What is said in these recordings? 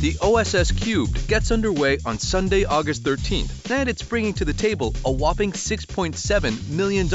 The OSS Cubed gets underway on Sunday, August 13th, and it's bringing to the table a whopping $6.7 million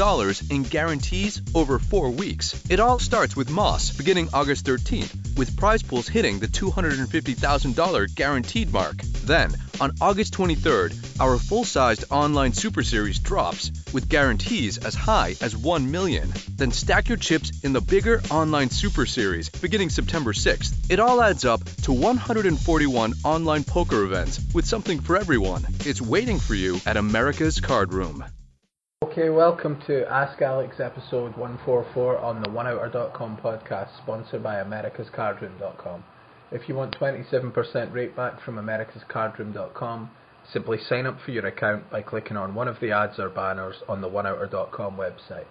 in guarantees over four weeks. It all starts with Moss beginning August 13th, with prize pools hitting the $250,000 guaranteed mark. Then, on August 23rd, our full-sized online Super Series drops with guarantees as high as 1 million. Then stack your chips in the bigger online Super Series beginning September 6th. It all adds up to 141 online poker events with something for everyone. It's waiting for you at America's Card Room. Okay, welcome to Ask Alex episode 144 on the OneOuter.com podcast, sponsored by AmericasCardroom.com. If you want 27% rate back from AmericasCardroom.com, simply sign up for your account by clicking on one of the ads or banners on the OneOuter.com website.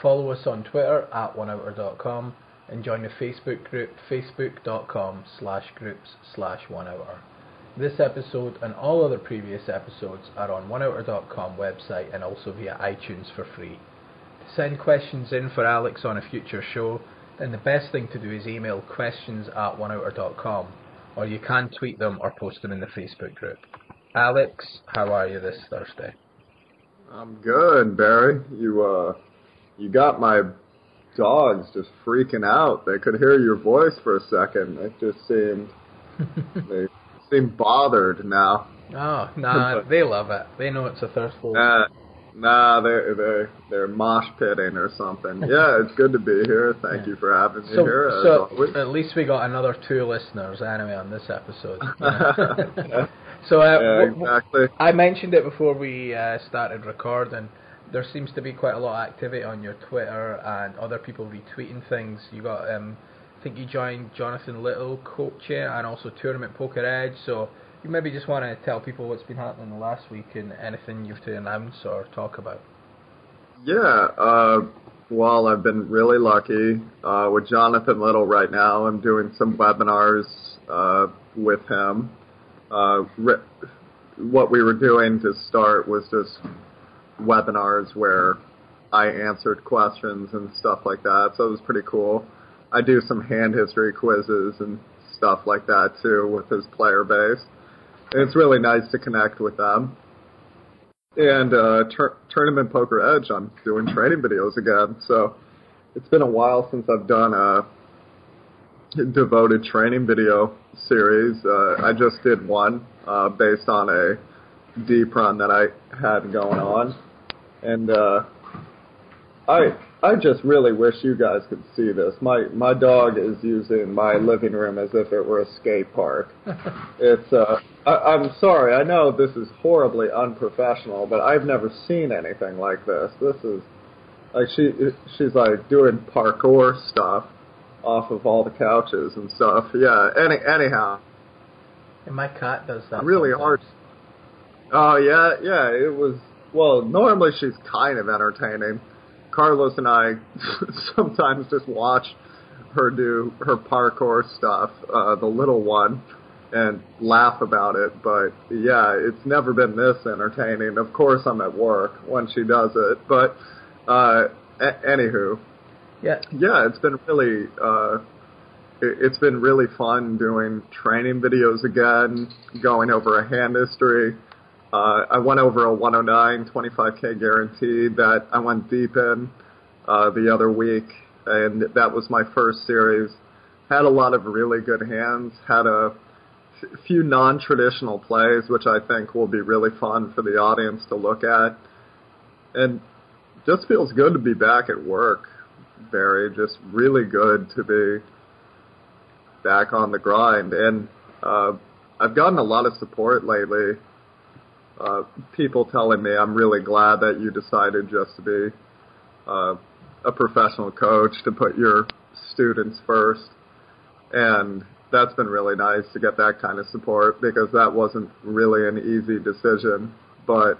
Follow us on Twitter at OneOuter.com and join the Facebook group facebook.com slash groups slash OneOuter. This episode and all other previous episodes are on OneOuter.com website and also via iTunes for free. To send questions in for Alex on a future show, then the best thing to do is email questions at oneouter.com, or you can tweet them or post them in the Facebook group. Alex, how are you this Thursday? I'm good, Barry. You uh, you got my dogs just freaking out. They could hear your voice for a second. It just seemed they seem bothered now. Oh, nah, they love it. They know it's a thirstful. Uh, Nah, they're they're they're mosh pitting or something. Yeah, it's good to be here. Thank yeah. you for having me so, here. So at least we got another two listeners anyway on this episode. so uh, yeah, exactly. I mentioned it before we uh, started recording. There seems to be quite a lot of activity on your Twitter and other people retweeting things. You got, um, I think you joined Jonathan Little coaching and also Tournament Poker Edge. So you maybe just want to tell people what's been happening the last week and anything you've to announce or talk about. Yeah, uh, well, I've been really lucky uh, with Jonathan Little right now. I'm doing some webinars uh, with him. Uh, re- what we were doing to start was just webinars where I answered questions and stuff like that. So it was pretty cool. I do some hand history quizzes and stuff like that too with his player base it's really nice to connect with them. And uh, tur- Tournament Poker Edge, I'm doing training videos again. So it's been a while since I've done a devoted training video series. Uh, I just did one uh, based on a deep run that I had going on, and uh, I I just really wish you guys could see this. My my dog is using my living room as if it were a skate park. it's uh I, I'm sorry, I know this is horribly unprofessional, but I've never seen anything like this. This is like she she's like doing parkour stuff off of all the couches and stuff. Yeah. Any anyhow. And my cat does that. Really hard. Oh yeah, yeah. It was well. Normally she's kind of entertaining Carlos and I sometimes just watch her do her parkour stuff, uh, the little one, and laugh about it. But yeah, it's never been this entertaining. Of course, I'm at work when she does it, but uh, a- anywho, yeah, yeah, it's been really. Uh, it's been really fun doing training videos again, going over a hand history, uh, I went over a 109 25k guarantee that I went deep in uh, the other week, and that was my first series. Had a lot of really good hands. Had a few non-traditional plays, which I think will be really fun for the audience to look at. And just feels good to be back at work, Barry. Just really good to be back on the grind. And uh, I've gotten a lot of support lately uh, people telling me I'm really glad that you decided just to be uh, a professional coach to put your students first, and that's been really nice to get that kind of support because that wasn't really an easy decision, but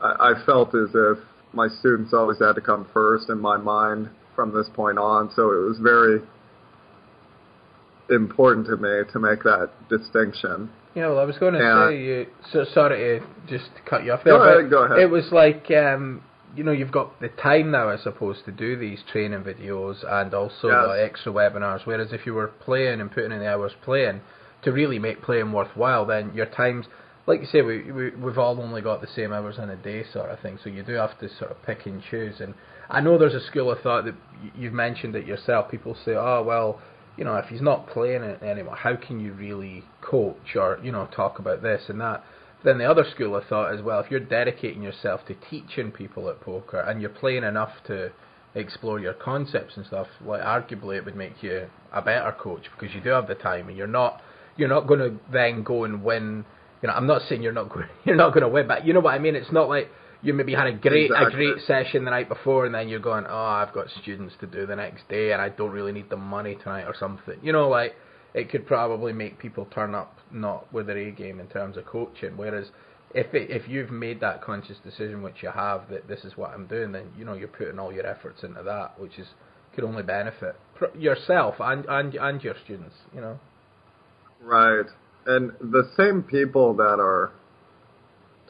I, I felt as if my students always had to come first in my mind from this point on, so it was very important to me to make that distinction. Yeah, well, I was going to yeah. say, you, so sorry to just cut you off there. Go ahead, go ahead. It was like, um, you know, you've got the time now, I suppose, to do these training videos and also yes. the extra webinars. Whereas if you were playing and putting in the hours playing, to really make playing worthwhile, then your times, like you say, we, we we've all only got the same hours in a day, sort of thing. So you do have to sort of pick and choose. And I know there's a school of thought that you've mentioned it yourself. People say, oh well, you know, if he's not playing it anymore, how can you really coach or you know talk about this and that? Then the other school of thought as well, if you're dedicating yourself to teaching people at poker and you're playing enough to explore your concepts and stuff, like arguably it would make you a better coach because you do have the time and you're not you're not going to then go and win. You know, I'm not saying you're not going you're not going to win, but you know what I mean. It's not like you maybe had a great exactly. a great session the night before and then you're going, oh, I've got students to do the next day and I don't really need the money tonight or something. You know, like it could probably make people turn up not with their A game in terms of coaching. Whereas if it, if you've made that conscious decision, which you have, that this is what I'm doing, then you know you're putting all your efforts into that, which is could only benefit yourself and and and your students. You know. Right, and the same people that are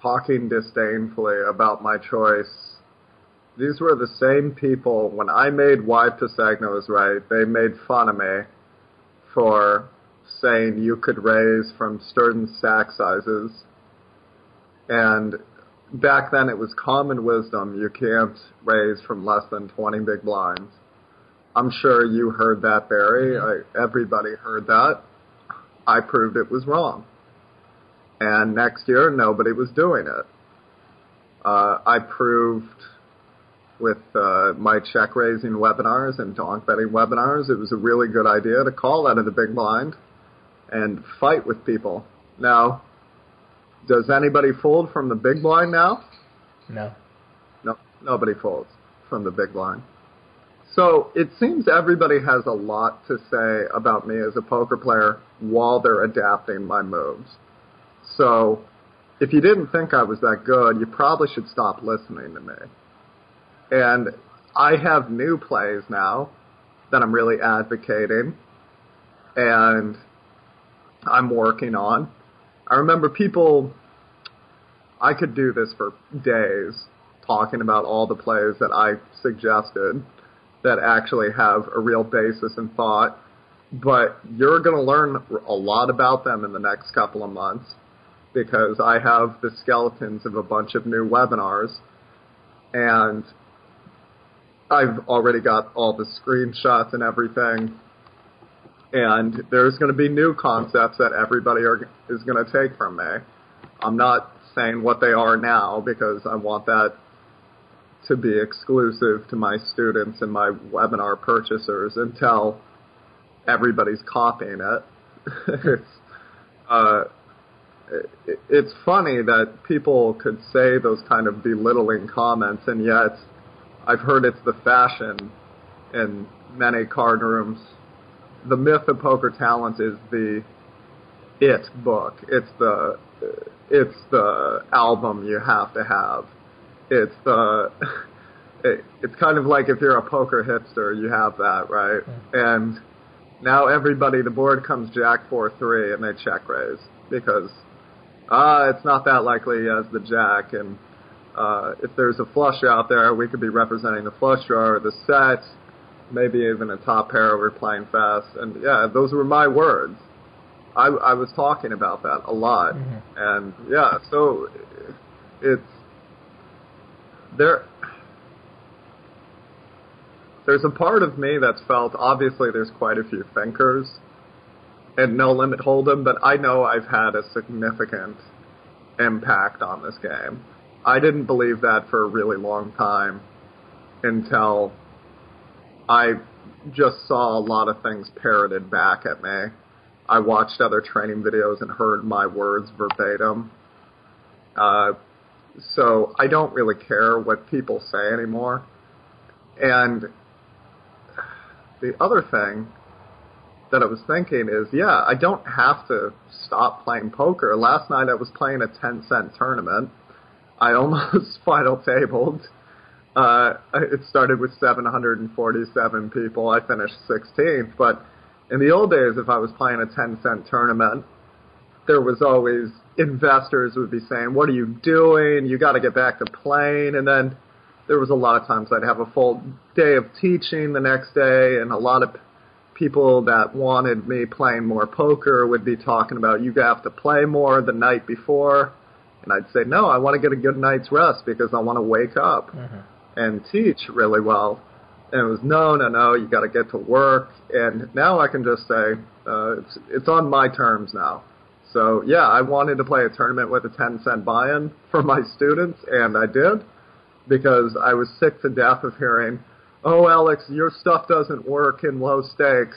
talking disdainfully about my choice. These were the same people when I made Why Pisagno is right. They made fun of me for saying you could raise from certain stack sizes and back then it was common wisdom you can't raise from less than 20 big blinds. I'm sure you heard that, Barry. Mm-hmm. I, everybody heard that. I proved it was wrong. And next year, nobody was doing it. Uh, I proved with uh, my check raising webinars and donk betting webinars, it was a really good idea to call out of the big blind and fight with people. Now, does anybody fold from the big blind now? No. No, nobody folds from the big blind. So it seems everybody has a lot to say about me as a poker player while they're adapting my moves. So if you didn't think I was that good, you probably should stop listening to me. And I have new plays now that I'm really advocating and I'm working on. I remember people, I could do this for days talking about all the plays that I suggested that actually have a real basis in thought, but you're going to learn a lot about them in the next couple of months because I have the skeletons of a bunch of new webinars and I've already got all the screenshots and everything and there's going to be new concepts that everybody are, is going to take from me. I'm not saying what they are now because I want that to be exclusive to my students and my webinar purchasers until everybody's copying it. uh, it's funny that people could say those kind of belittling comments, and yet I've heard it's the fashion in many card rooms the myth of poker talent is the it book. It's the it's the album you have to have. It's the it, it's kind of like if you're a poker hipster, you have that, right? And now everybody, the board comes Jack four three, and they check raise because ah, it's not that likely as the Jack, and uh, if there's a flush out there, we could be representing the flush draw or the set maybe even a top pair we're playing fast. And yeah, those were my words. I, I was talking about that a lot. Mm-hmm. And yeah, so it's there. There's a part of me that's felt obviously there's quite a few thinkers and no limit hold'em, but I know I've had a significant impact on this game. I didn't believe that for a really long time until I just saw a lot of things parroted back at me. I watched other training videos and heard my words verbatim. Uh, so I don't really care what people say anymore. And the other thing that I was thinking is, yeah, I don't have to stop playing poker. Last night I was playing a 10 cent tournament. I almost final tabled uh, it started with 747 people. I finished 16th. But in the old days, if I was playing a 10 cent tournament, there was always investors would be saying, "What are you doing? You got to get back to playing." And then there was a lot of times I'd have a full day of teaching the next day, and a lot of people that wanted me playing more poker would be talking about you have to play more the night before, and I'd say no, I want to get a good night's rest because I want to wake up Mm-hmm. and teach really well. And it was no, no, no, you got to get to work. And now I can just say uh, it's it's on my terms now. So yeah, I wanted to play a tournament with a 10 cent buy-in for my students, and I did because I was sick to death of hearing, "Oh, Alex, your stuff doesn't work in low stakes."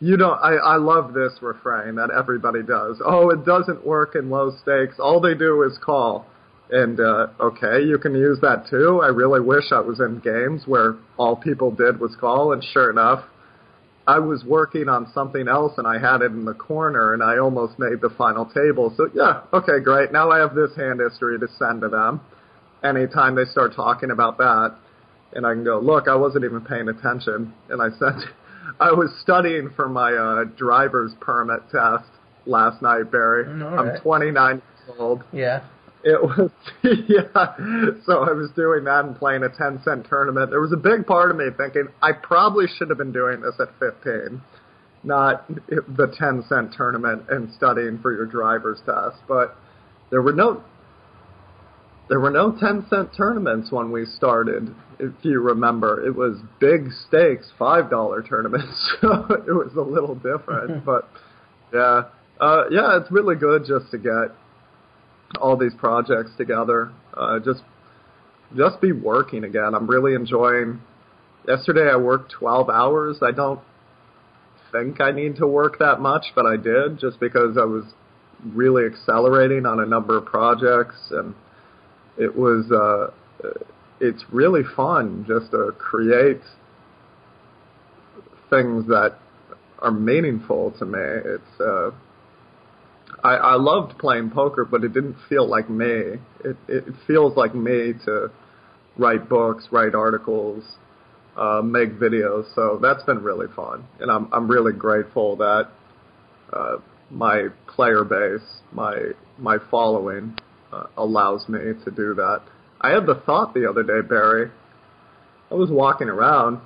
You don't. I I love this refrain that everybody does. Oh, it doesn't work in low stakes. All they do is call. And uh, okay, you can use that too. I really wish I was in games where all people did was call, and sure enough, I was working on something else and I had it in the corner and I almost made the final table. So yeah, okay, great. Now I have this hand history to send to them. Anytime they start talking about that, and I can go, look, I wasn't even paying attention, and I said, I was studying for my uh, driver's permit test last night, Barry. Mm, all I'm right. 29 years old. Yeah. It was yeah. So I was doing that and playing a ten cent tournament. There was a big part of me thinking I probably should have been doing this at fifteen, not the ten cent tournament and studying for your driver's test. But there were no there were no ten cent tournaments when we started. If you remember, it was big stakes five dollar tournaments. So it was a little different. but yeah, uh, yeah, it's really good just to get all these projects together. Uh, just just be working again. I'm really enjoying. Yesterday I worked 12 hours. I don't think I need to work that much, but I did just because I was really accelerating on a number of projects, and it was. Uh, it's really fun just to create things that are meaningful to me. It's. Uh, I, I loved playing poker, but it didn't feel like me. It, it feels like me to write books, write articles, uh, make videos. So that's been really fun, and I'm I'm really grateful that uh, my player base, my my following, uh, allows me to do that. I had the thought the other day, Barry. I was walking around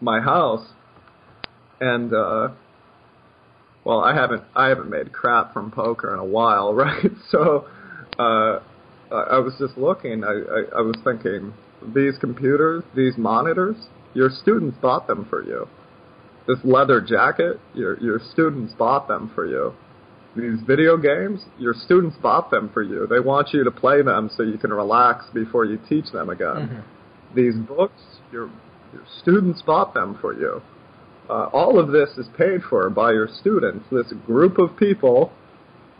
my house, and uh, well, I haven't I haven't made crap from poker in a while, right? So uh, I was just looking. I, I, I was thinking these computers, these monitors, your students bought them for you. This leather jacket, your your students bought them for you. These video games, your students bought them for you. They want you to play them so you can relax before you teach them again. These books, your your students bought them for you. Uh, all of this is paid for by your students. This group of people,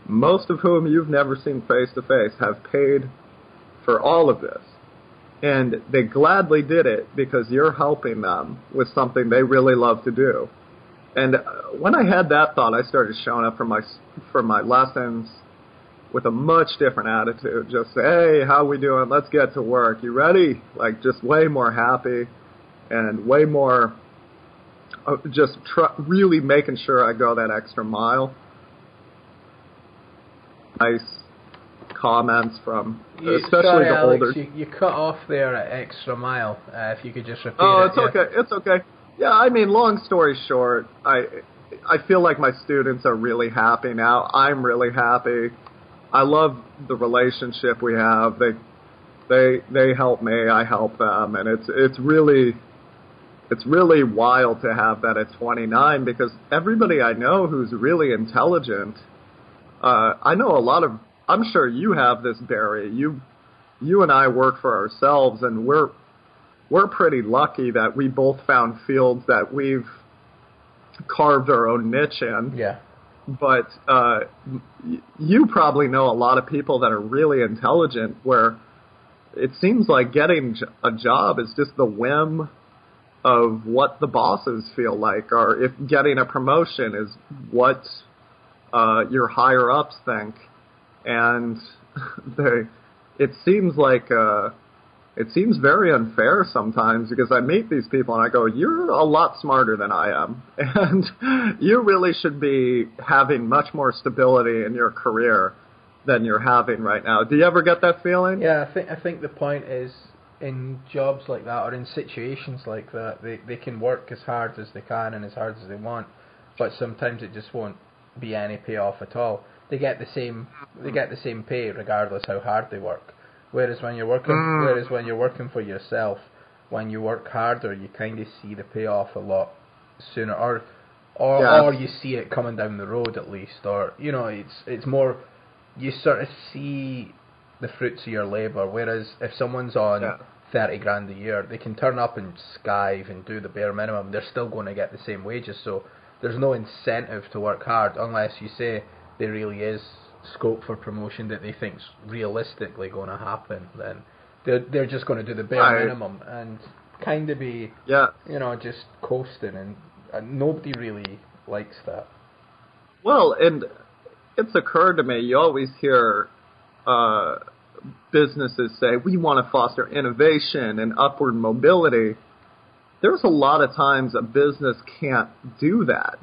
most of whom you've never seen face to face, have paid for all of this. And they gladly did it because you're helping them with something they really love to do. And uh, when I had that thought, I started showing up for my for my lessons with a much different attitude. Just say, hey, how we doing? Let's get to work. You ready? Like just way more happy and way more uh, just tr- really making sure I go that extra mile. Nice comments from You, especially sorry, the Alex, older. You, you cut off there at extra mile. Uh, if you could just repeat Oh, it. it's yeah. okay. It's okay. Yeah, I mean, long story short, I I feel like my students are really happy now. I'm really happy. I love the relationship we have. They they they help me, I help them, and it's it's really it's really wild to have that at 29 because everybody I know who's really intelligent, uh, I know a lot of. I'm sure you have this, Barry. You you and I work for ourselves, and we're we're pretty lucky that we both found fields that we've carved our own niche in. Yeah. But uh, you probably know a lot of people that are really intelligent where it seems like getting a job is just the whim of what the bosses feel like, or if getting a promotion is what uh, your higher ups think, and they, it seems like uh, it seems very unfair sometimes because I meet these people and I go, "You're a lot smarter than I am, and you really should be having much more stability in your career than you're having right now." Do you ever get that feeling? Yeah, I think I think the point is in jobs like that or in situations like that, they they can work as hard as they can and as hard as they want, but sometimes it just won't be any payoff at all. They get the same they get the same pay regardless how hard they work. Whereas when you're working Mm. whereas when you're working for yourself, when you work harder, you kind of see the payoff a lot sooner, or or Yeah. or you see it coming down the road at least, or you know it's it's more you sort of see the fruits of your labour. Whereas if someone's on Yeah. thirty grand a year, they can turn up and skive and do the bare minimum. They're still going to get the same wages, so there's no incentive to work hard unless you say there really is scope for promotion that they think's realistically going to happen. Then they're they're just going to do the bare Right. minimum and kind of be Yeah. you know just coasting, and, and nobody really likes that. Well, and it's occurred to me, you always hear uh, businesses say, we want to foster innovation and upward mobility. There's a lot of times a business can't do that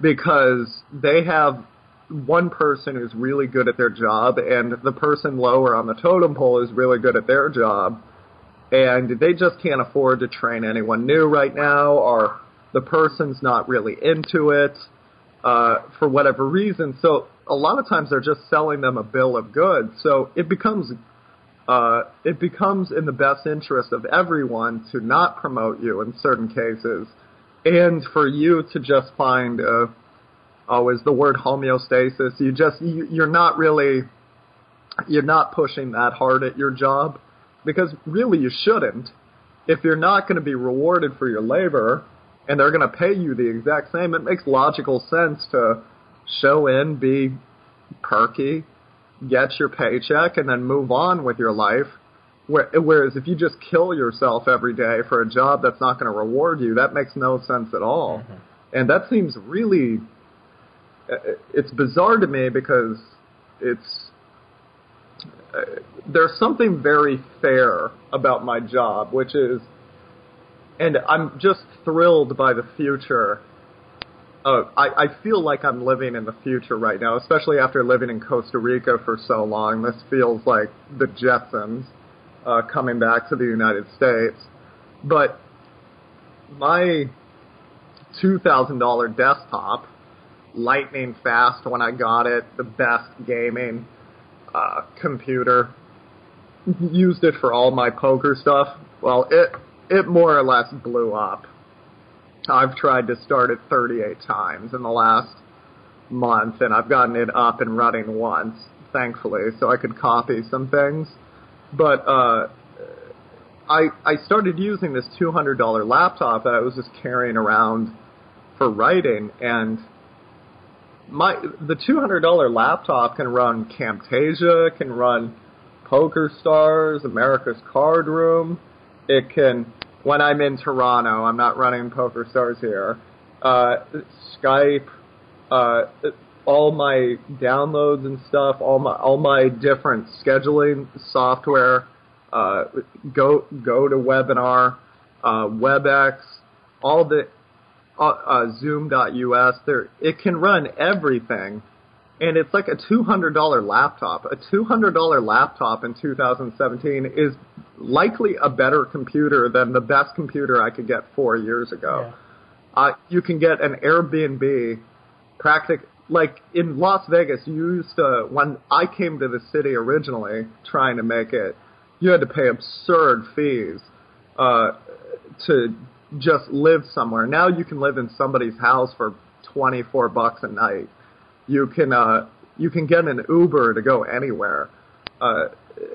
because they have one person who's really good at their job and the person lower on the totem pole is really good at their job and they just can't afford to train anyone new right now or the person's not really into it uh, for whatever reason. So a lot of times they're just selling them a bill of goods. So it becomes uh, it becomes in the best interest of everyone to not promote you in certain cases, and for you to just find uh, oh, is the word homeostasis? You just you, you're not really you're not pushing that hard at your job because really you shouldn't. If you're not going to be rewarded for your labor and they're going to pay you the exact same, it makes logical sense to show in, be perky, get your paycheck, and then move on with your life. Whereas if you just kill yourself every day for a job that's not going to reward you, that makes no sense at all. Mm-hmm. And that seems really, it's bizarre to me because it's, uh, there's something very fair about my job, which is, and I'm just thrilled by the future. Uh, I, I feel like I'm living in the future right now, especially after living in Costa Rica for so long. This feels like the Jetsons uh, coming back to the United States. But my $2,000 desktop, lightning fast when I got it, the best gaming uh, computer, used it for all my poker stuff. Well, it it more or less blew up. I've tried to start it 38 times in the last month, and I've gotten it up and running once, thankfully, so I could copy some things. But uh, I I started using this $200 laptop that I was just carrying around for writing, and my the $200 laptop can run Camtasia, can run Poker Stars, America's Card Room. It can, when I'm in Toronto, I'm not running PokerStars here. Uh, Skype, uh, all my downloads and stuff, all my all my different scheduling software, uh, go go to webinar, uh, WebEx, all the uh, uh, Zoom.us. There, it can run everything and it's like a two hundred dollar laptop. A two hundred dollar laptop in 2017 is likely a better computer than the best computer I could get four years ago. Uh, you can get an Airbnb, practic like in Las Vegas. You used to when I came to the city originally trying to make it, you had to pay absurd fees uh, to just live somewhere. Now you can live in somebody's house for twenty four bucks a night you can uh, you can get an Uber to go anywhere. Uh,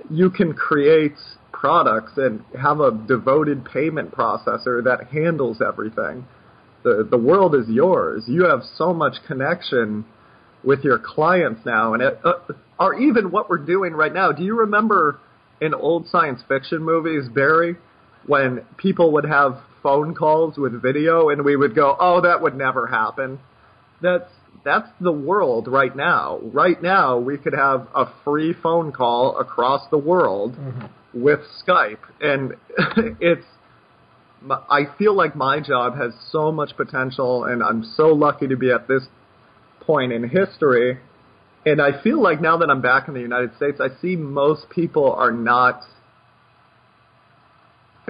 you can create products and have a devoted payment processor that handles everything. The the world is yours. You have so much connection with your clients now, and it, uh, or even what we're doing right now. Do you remember in old science fiction movies, Barry, when people would have phone calls with video, and we would go, "Oh, that would never happen." That's that's the world right now. Right now, we could have a free phone call across the world mm-hmm. with Skype, and it's. I feel like my job has so much potential, and I'm so lucky to be at this point in history. And I feel like now that I'm back in the United States, I see most people are not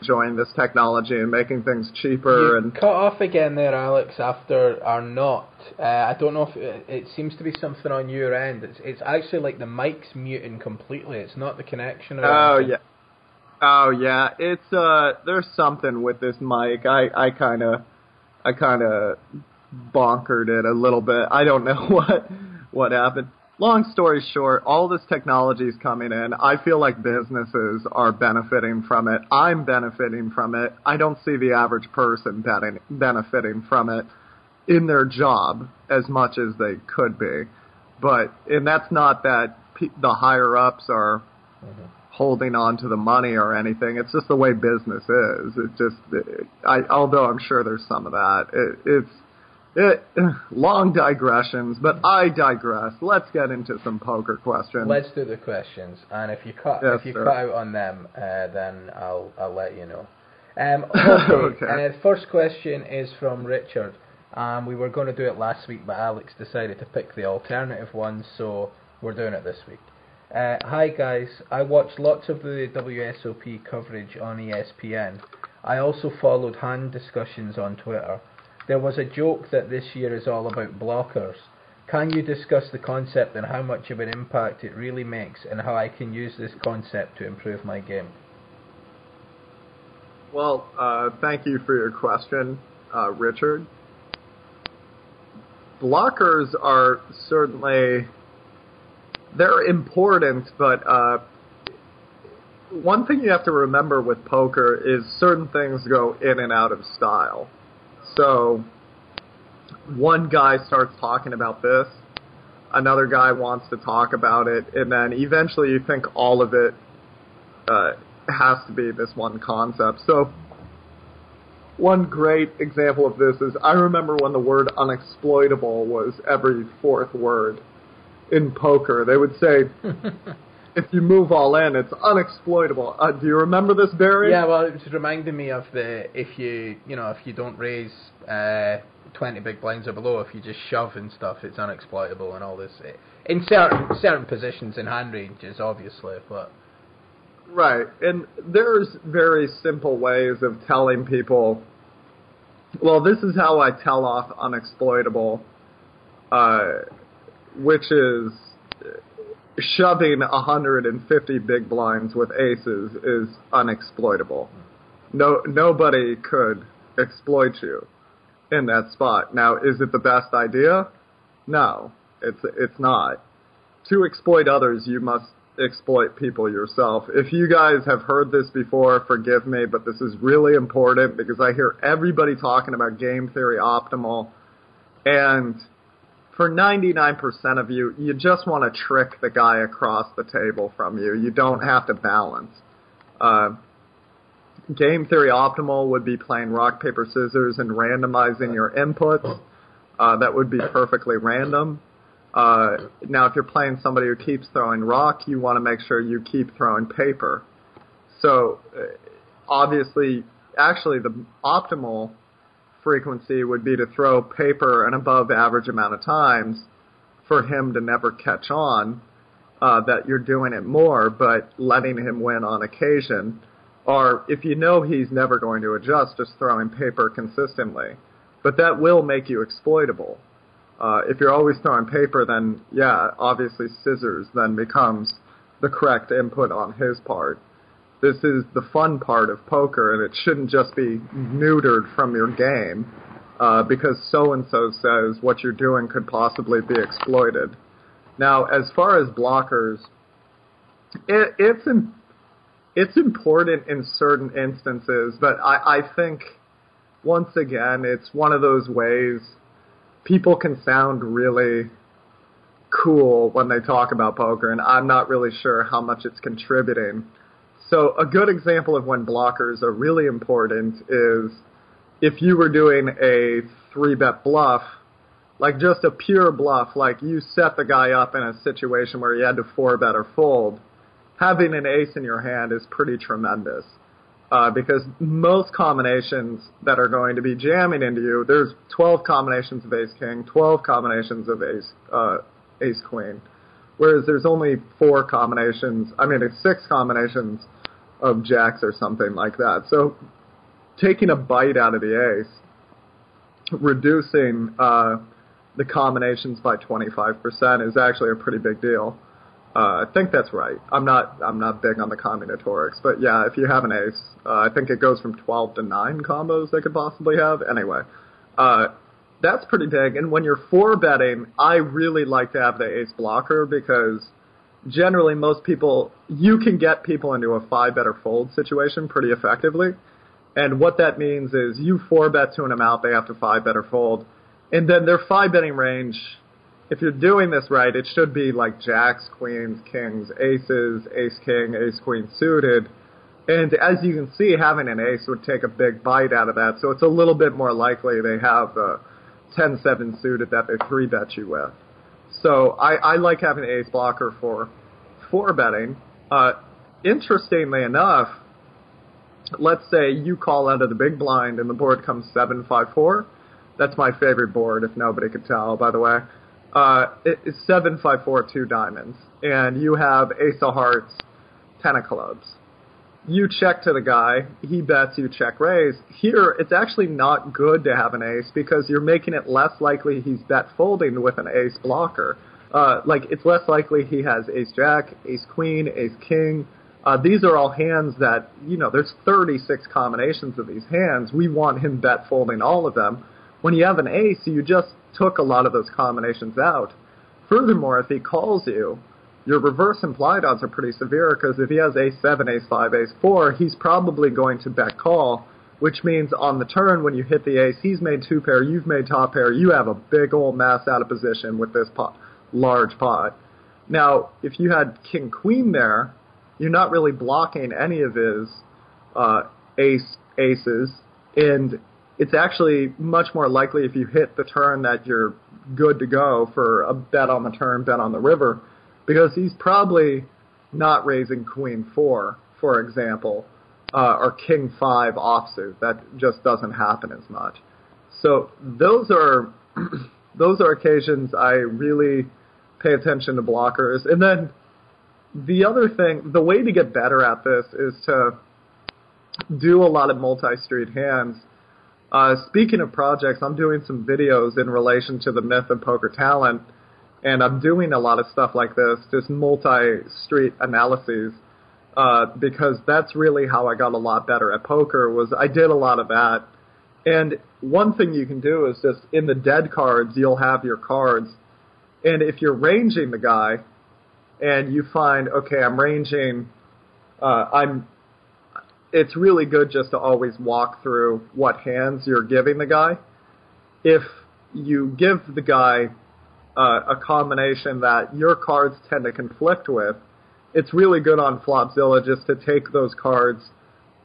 enjoying this technology and making things cheaper You and cut off again there, Alex. After our not, uh, I don't know if it, it seems to be something on your end. It's it's actually like the mic's muting completely. It's not the connection. Or Oh anything. yeah. Oh yeah, it's uh there's something with this mic. I I kind of I kind of bonkered it a little bit. I don't know what what happened. Long story short, all this technology is coming in. I feel like businesses are benefiting from it. I'm benefiting from it. I don't see the average person benefiting from it in their job as much as they could be. But and that's not that pe- the higher ups are mm-hmm. holding on to the money or anything. It's just the way business is. It just, I, although I'm sure there's some of that. It, it's it, long digressions, but I digress. Let's get into some poker questions. Let's do the questions, and if you cut Yes, if you sir. cut out on them, uh, then I'll I'll let you know. Um, okay. Okay. Uh, the first question is from Richard. Um, we were going to do it last week, but Alex decided to pick the alternative one, so we're doing it this week. Uh, hi guys, I watched lots of the WSOP coverage on ESPN. I also followed hand discussions on Twitter. There was a joke that this year is all about blockers. Can you discuss the concept and how much of an impact it really makes, and how I can use this concept to improve my game? Well, uh, thank you for your question, uh, Richard. Blockers are certainly they're important, but uh, one thing you have to remember with poker is certain things go in and out of style. So one guy starts talking about this, another guy wants to talk about it, and then eventually you think all of it uh, has to be this one concept. So one great example of this is I remember when the word unexploitable was every fourth word in poker. They would say, if you move all in, it's unexploitable. Uh, do you remember this, Barry? Yeah, well, it was reminding me of the if you you know if you don't raise uh, twenty big blinds or below, if you just shove and stuff, it's unexploitable and all this. In certain certain positions in hand ranges, obviously, but Right. And there's very simple ways of telling people, well, this is how I tell off unexploitable, uh, which is shoving 150 big blinds with aces is unexploitable. No, nobody could exploit you in that spot. Now, is it the best idea? No, it's, it's not. To exploit others, you must exploit people yourself. If you guys have heard this before, forgive me, but this is really important because I hear everybody talking about game theory optimal and for 99% of you, you just want to trick the guy across the table from you. You don't have to balance. Uh, game theory optimal would be playing rock, paper, scissors and randomizing your inputs. Uh, that would be perfectly random. Uh, now, if you're playing somebody who keeps throwing rock, you want to make sure you keep throwing paper. So, uh, obviously, actually, the optimal frequency would be to throw paper an above average amount of times for him to never catch on uh, that you're doing it more, but letting him win on occasion. Or if you know he's never going to adjust, just throwing paper consistently. But that will make you exploitable. Uh, if you're always throwing paper, then yeah, obviously scissors then becomes the correct input on his part. This is the fun part of poker, and it shouldn't just be neutered from your game uh, because so and so says what you're doing could possibly be exploited. Now, as far as blockers, it, it's im- it's important in certain instances, but I, I think once again, it's one of those ways people can sound really cool when they talk about poker, and I'm not really sure how much it's contributing. So a good example of when blockers are really important is if you were doing a three bet bluff, like just a pure bluff, like you set the guy up in a situation where he had to four bet or fold, having an ace in your hand is pretty tremendous. Uh, because most combinations that are going to be jamming into you, there's 12 combinations of ace king, 12 combinations of ace, uh, ace queen. Whereas there's only four combinations, I mean, it's six combinations of jacks or something like that. So taking a bite out of the ace, reducing uh, the combinations by 25% is actually a pretty big deal. Uh, I think that's right. I'm not I'm not big on the combinatorics, but yeah, if you have an ace, uh, I think it goes from 12 to 9 combos they could possibly have. Anyway, uh, that's pretty big. And when you're four betting, I really like to have the ace blocker because generally most people you can get people into a five better fold situation pretty effectively. And what that means is you four bet to an amount, they have to five better fold. And then their five betting range, if you're doing this right, it should be like jacks, queens, kings, aces, ace king, ace queen suited. And as you can see, having an ace would take a big bite out of that. So it's a little bit more likely they have uh, a 10-7 suited that they three bet you with. So I, I like having an ace blocker for for betting. Uh, interestingly enough, let's say you call out of the big blind and the board comes seven five four. That's my favorite board, if nobody could tell. By the way, uh, it's seven five four two diamonds, and you have ace of hearts, ten of clubs. You check to the guy, he bets, you check raise. Here, it's actually not good to have an ace because you're making it less likely he's bet folding with an ace blocker. Uh, like it's less likely he has ace jack, ace queen, ace king, uh, these are all hands that, you know, there's 36 combinations of these hands. We want him bet folding all of them. When you have an ace, you just took a lot of those combinations out. Furthermore, if he calls you, your reverse implied odds are pretty severe because if he has ace 7, ace 5, ace 4, he's probably going to bet call, which means on the turn when you hit the ace, he's made two pair, you've made top pair, you have a big old mass out of position with this pot, large pot. Now, if you had king queen there, you're not really blocking any of his uh, ace aces, and it's actually much more likely if you hit the turn that you're good to go for a bet on the turn, bet on the river, because he's probably not raising queen four, for example, uh, or king five offsuit. That just doesn't happen as much. So those are those are occasions I really pay attention to blockers, and then the other thing, the way to get better at this is to do a lot of multi-street hands. Uh, speaking of projects, I'm doing some videos in relation to the myth of poker talent, and I'm doing a lot of stuff like this, just multi-street analyses, uh, because that's really how I got a lot better at poker. Was I did a lot of that, and one thing you can do is just in the dead cards, you'll have your cards, and if you're ranging the guy, and you find, okay, I'm ranging, uh, I'm, it's really good just to always walk through what hands you're giving the guy. If you give the guy uh, a combination that your cards tend to conflict with, it's really good on Flopzilla just to take those cards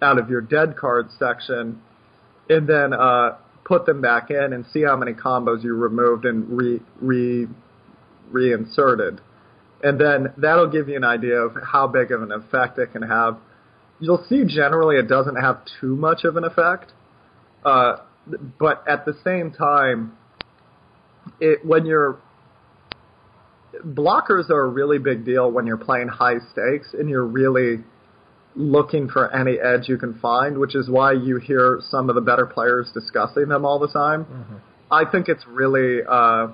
out of your dead cards section and then uh, put them back in and see how many combos you removed and re, re reinserted and then that'll give you an idea of how big of an effect it can have. You'll see generally it doesn't have too much of an effect, uh, but at the same time, it when you're blockers are a really big deal when you're playing high stakes and you're really looking for any edge you can find, which is why you hear some of the better players discussing them all the time. Mm-hmm. I think it's really uh,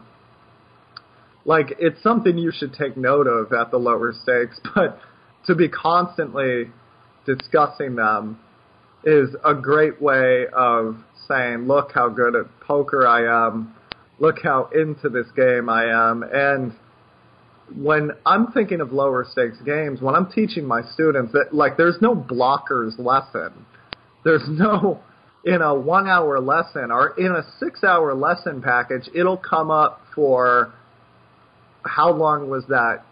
like it's something you should take note of at the lower stakes, but to be constantly discussing them is a great way of saying, look how good at poker I am, look how into this game I am, and when I'm thinking of lower stakes games, when I'm teaching my students that like there's no blockers lesson. There's no in a one hour lesson or in a six hour lesson package, it'll come up for how long was that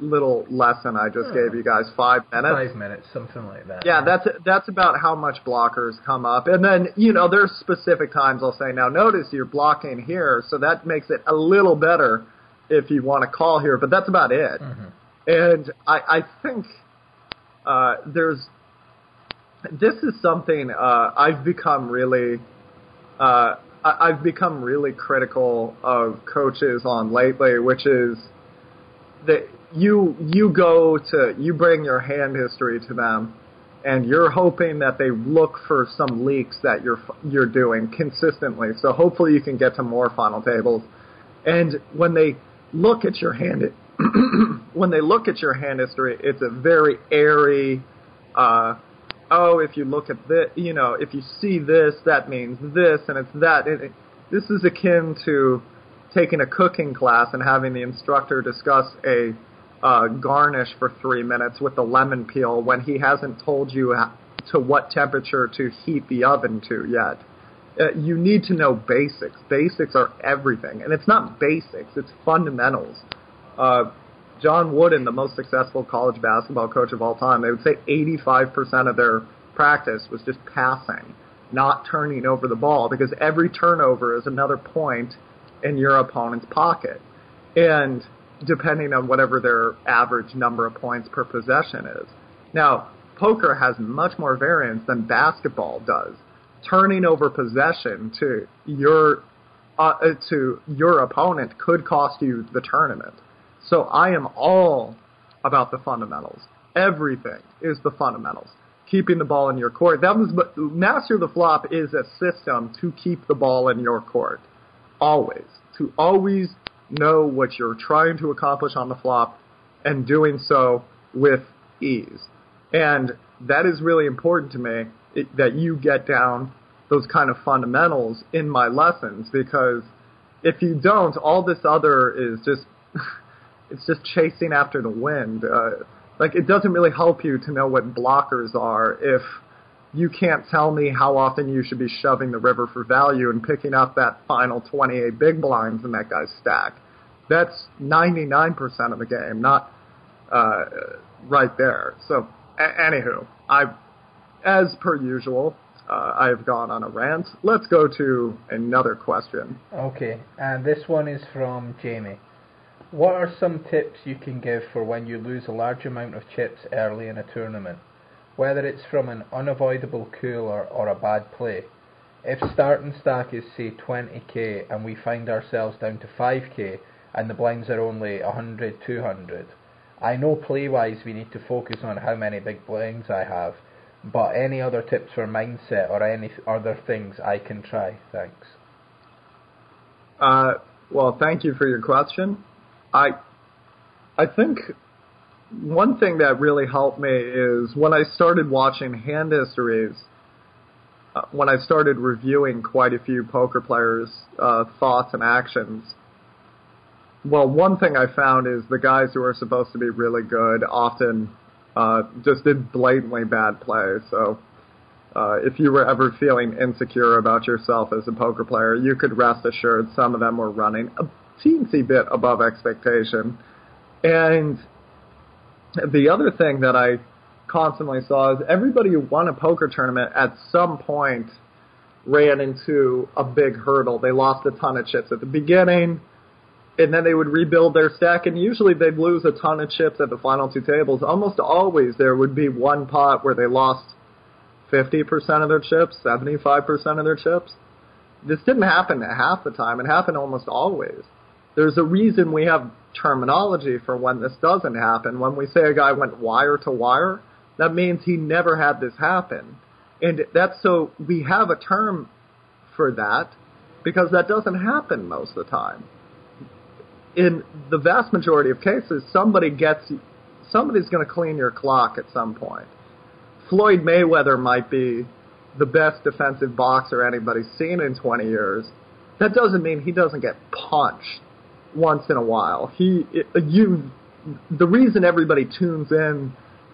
little lesson I just gave you guys? Five minutes. Five minutes, something like that. Yeah, that's that's about how much blockers come up, and then you know there's specific times I'll say now notice you're blocking here, so that makes it a little better if you want to call here, but that's about it. Mm-hmm. And I I think uh, there's this is something uh, I've become really. Uh, I've become really critical of coaches on lately, which is that you you go to you bring your hand history to them, and you're hoping that they look for some leaks that you're you're doing consistently. So hopefully you can get to more final tables. And when they look at your hand, when they look at your hand history, it's a very airy. Uh, oh, if you look at this, you know, if you see this, that means this, and it's that. It, this is akin to taking a cooking class and having the instructor discuss a uh, garnish for three minutes with the lemon peel when he hasn't told you to what temperature to heat the oven to yet. Uh, you need to know basics. Basics are everything, and it's not basics; it's fundamentals. Uh, John Wooden, the most successful college basketball coach of all time, they would say 85% of their practice was just passing, not turning over the ball, because every turnover is another point in your opponent's pocket. And depending on whatever their average number of points per possession is. Now, poker has much more variance than basketball does. Turning over possession to your uh, to your opponent could cost you the tournament. So I am all about the fundamentals. Everything is the fundamentals. Keeping the ball in your court. That was master the flop is a system to keep the ball in your court. Always. To always know what you're trying to accomplish on the flop and doing so with ease. And that is really important to me it, that you get down those kind of fundamentals in my lessons because if you don't, all this other is just it's just chasing after the wind. Uh, like it doesn't really help you to know what blockers are if you can't tell me how often you should be shoving the river for value and picking up that final 28 big blinds in that guy's stack. That's 99% of the game, not uh, right there. So, a- anywho, I, as per usual, uh, I have gone on a rant. Let's go to another question. Okay, and this one is from Jamie. What are some tips you can give for when you lose a large amount of chips early in a tournament? whether it's from an unavoidable cooler or a bad play. If starting stack is say 20k and we find ourselves down to 5k and the blinds are only 100, 200, I know play-wise we need to focus on how many big blinds I have, but any other tips for mindset or any other things I can try? Thanks. Uh, well, thank you for your question. I I think one thing that really helped me is when I started watching hand histories, uh, when I started reviewing quite a few poker players' uh, thoughts and actions. Well, one thing I found is the guys who are supposed to be really good often uh, just did blatantly bad play. So, uh, if you were ever feeling insecure about yourself as a poker player, you could rest assured some of them were running a teensy bit above expectation. And the other thing that I constantly saw is everybody who won a poker tournament at some point ran into a big hurdle. They lost a ton of chips at the beginning, and then they would rebuild their stack, and usually they'd lose a ton of chips at the final two tables. Almost always there would be one pot where they lost 50% of their chips, 75% of their chips. This didn't happen half the time. It happened almost always. There's a reason we have terminology for when this doesn't happen. When we say a guy went wire to wire, that means he never had this happen. And that's so we have a term for that because that doesn't happen most of the time. In the vast majority of cases, somebody gets somebody's going to clean your clock at some point. Floyd Mayweather might be the best defensive boxer anybody's seen in 20 years. That doesn't mean he doesn't get punched once in a while. He, it, uh, you, the reason everybody tunes in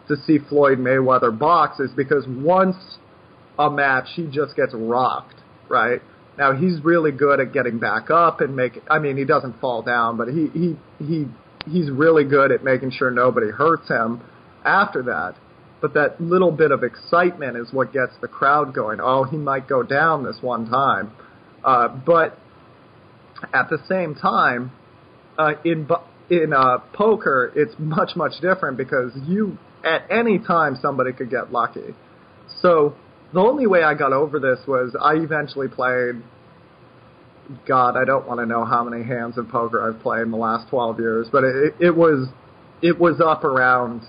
to see Floyd Mayweather box is because once a match he just gets rocked, right? Now he's really good at getting back up and make. I mean, he doesn't fall down, but he he he he's really good at making sure nobody hurts him after that. But that little bit of excitement is what gets the crowd going. Oh, he might go down this one time. Uh, but at the same time, uh, in in uh, poker, it's much much different because you at any time somebody could get lucky. So the only way I got over this was I eventually played. God, I don't want to know how many hands of poker I've played in the last 12 years, but it, it was it was up around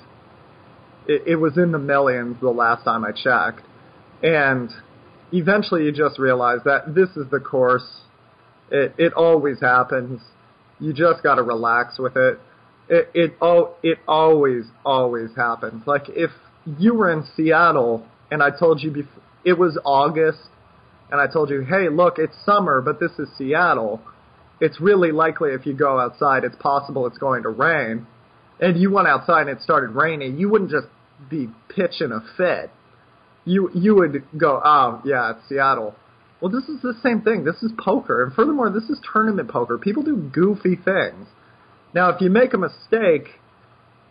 It, it was in the millions the last time I checked, and eventually you just realize that this is the course. It it always happens. You just got to relax with it. It it oh it always always happens. Like if you were in Seattle and I told you before it was August and I told you, "Hey, look, it's summer, but this is Seattle." It's really likely if you go outside, it's possible it's going to rain. And you went outside and it started raining, you wouldn't just be pitching a fit. You you would go, "Oh, yeah, it's Seattle." Well, this is the same thing. This is poker, and furthermore, this is tournament poker. People do goofy things. Now, if you make a mistake,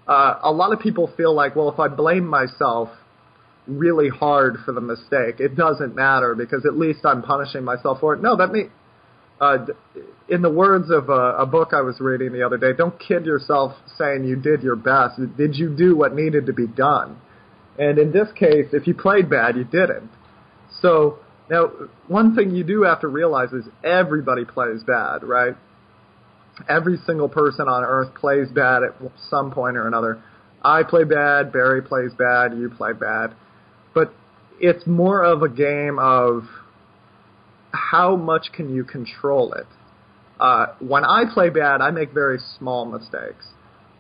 uh, a lot of people feel like, well, if I blame myself really hard for the mistake, it doesn't matter because at least I'm punishing myself for it. No, that may, uh, in the words of a, a book I was reading the other day, don't kid yourself saying you did your best. Did you do what needed to be done? And in this case, if you played bad, you didn't. So now, one thing you do have to realize is everybody plays bad, right? Every single person on earth plays bad at some point or another. I play bad, Barry plays bad, you play bad. It's more of a game of how much can you control it. Uh, when I play bad, I make very small mistakes.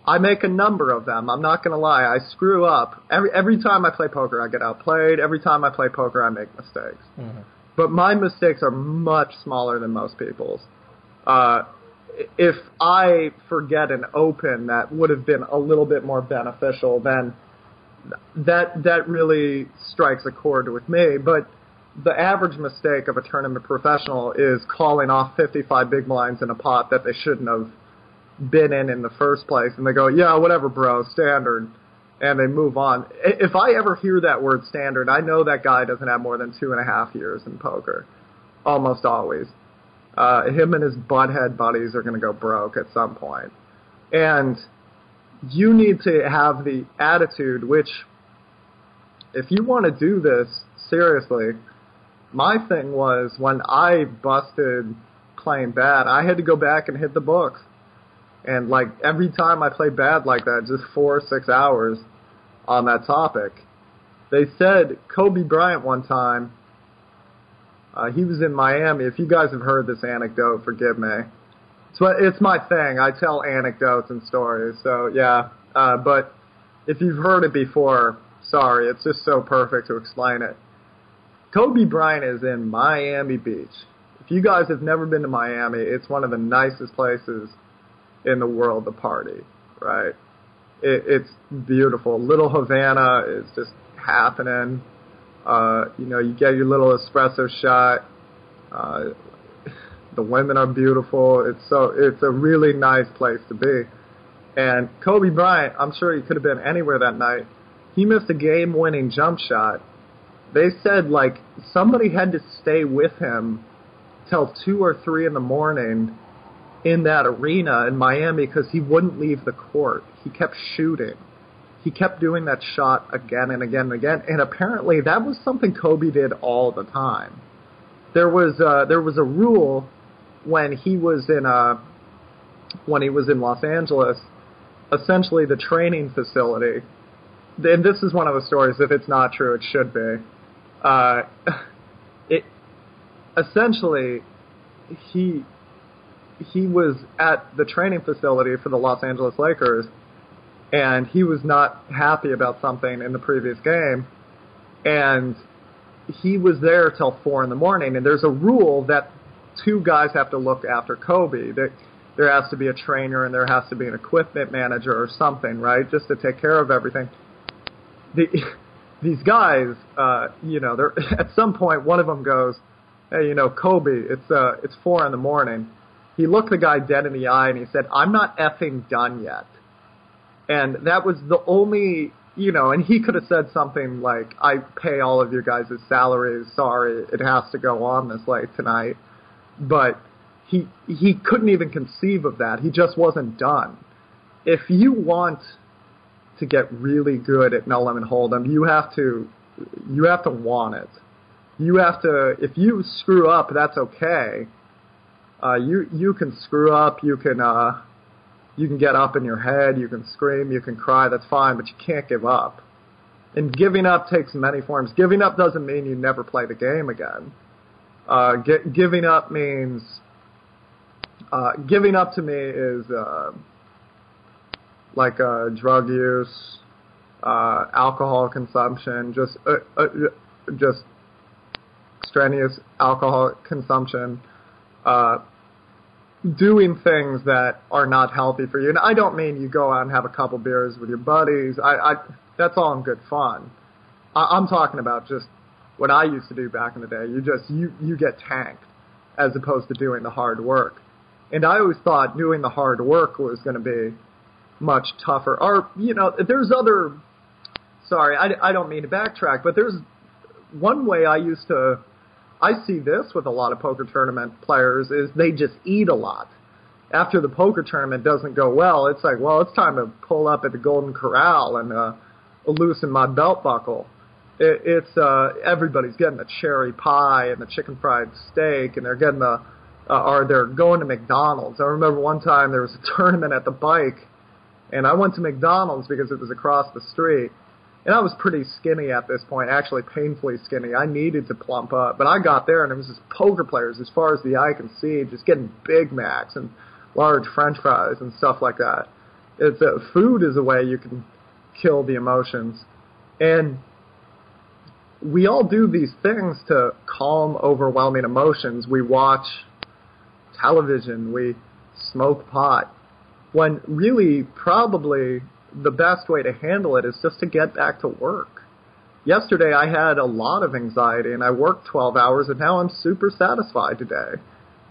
I make a number of them. I'm not gonna lie. I screw up every every time I play poker. I get outplayed. Every time I play poker, I make mistakes. Mm-hmm. But my mistakes are much smaller than most people's. Uh, if I forget an open that would have been a little bit more beneficial, then that that really strikes a chord with me. But the average mistake of a tournament professional is calling off 55 big blinds in a pot that they shouldn't have been in in the first place, and they go, "Yeah, whatever, bro, standard," and they move on. If I ever hear that word standard, I know that guy doesn't have more than two and a half years in poker, almost always. Uh, him and his butthead buddies are going to go broke at some point, and you need to have the attitude which, if you want to do this seriously, my thing was when I busted playing bad, I had to go back and hit the books and like every time I play bad like that, just four or six hours on that topic. They said Kobe Bryant one time, uh, he was in Miami. If you guys have heard this anecdote, forgive me. It's, it's my thing. I tell anecdotes and stories. So yeah, uh, but if you've heard it before, sorry. It's just so perfect to explain it. Kobe Bryant is in Miami Beach. If you guys have never been to Miami, it's one of the nicest places in the world to party, right? It, it's beautiful. Little Havana is just happening. Uh, you know, you get your little espresso shot. Uh, the women are beautiful. It's so it's a really nice place to be. And Kobe Bryant, I'm sure he could have been anywhere that night. He missed a game-winning jump shot. They said like somebody had to stay with him till two or three in the morning in that arena in Miami because he wouldn't leave the court. He kept shooting. He kept doing that shot again and again and again. And apparently that was something Kobe did all the time. There was uh, there was a rule when he was in uh, when he was in Los Angeles, essentially the training facility. And this is one of the stories. If it's not true, it should be. Uh, it essentially he he was at the training facility for the Los Angeles Lakers, and he was not happy about something in the previous game, and he was there till four in the morning. And there's a rule that two guys have to look after Kobe. That there has to be a trainer and there has to be an equipment manager or something, right, just to take care of everything. The, these guys, uh, you know, they're at some point one of them goes, "Hey, you know, Kobe, it's uh, it's four in the morning." he looked the guy dead in the eye and he said, I'm not effing done yet. And that was the only, you know, and he could have said something like, I pay all of your guys' salaries, sorry, it has to go on this late tonight. But he, he couldn't even conceive of that. He just wasn't done. If you want to get really good at no limit hold'em, you have to, you have to want it. You have to, if you screw up, that's okay uh, you you can screw up, you can uh, you can get up in your head, you can scream, you can cry. That's fine, but you can't give up. And giving up takes many forms. Giving up doesn't mean you never play the game again. Uh, gi- giving up means uh, giving up to me is uh, like uh, drug use, uh, alcohol consumption, just uh, uh, just strenuous alcohol consumption, uh, doing things that are not healthy for you. And I don't mean you go out and have a couple beers with your buddies. I, I that's all in good fun. I, I'm talking about just what I used to do back in the day. You just you you get tanked as opposed to doing the hard work. And I always thought doing the hard work was going to be much tougher. Or you know, there's other. Sorry, I, I don't mean to backtrack, but there's one way I used to. I see this with a lot of poker tournament players is they just eat a lot. After the poker tournament doesn't go well, it's like, well, it's time to pull up at the Golden Corral and uh, loosen my belt buckle. It, it's uh, everybody's getting the cherry pie and the chicken fried steak, and they're getting the uh, or they're going to McDonald's. I remember one time there was a tournament at the bike, and I went to McDonald's because it was across the street. And I was pretty skinny at this point, actually painfully skinny. I needed to plump up, but I got there and it was just poker players as far as the eye can see, just getting Big Macs and large French fries and stuff like that. It's a, food is a way you can kill the emotions, and we all do these things to calm overwhelming emotions. We watch television, we smoke pot, when really probably the best way to handle it is just to get back to work. Yesterday I had a lot of anxiety and I worked 12 hours and now I'm super satisfied today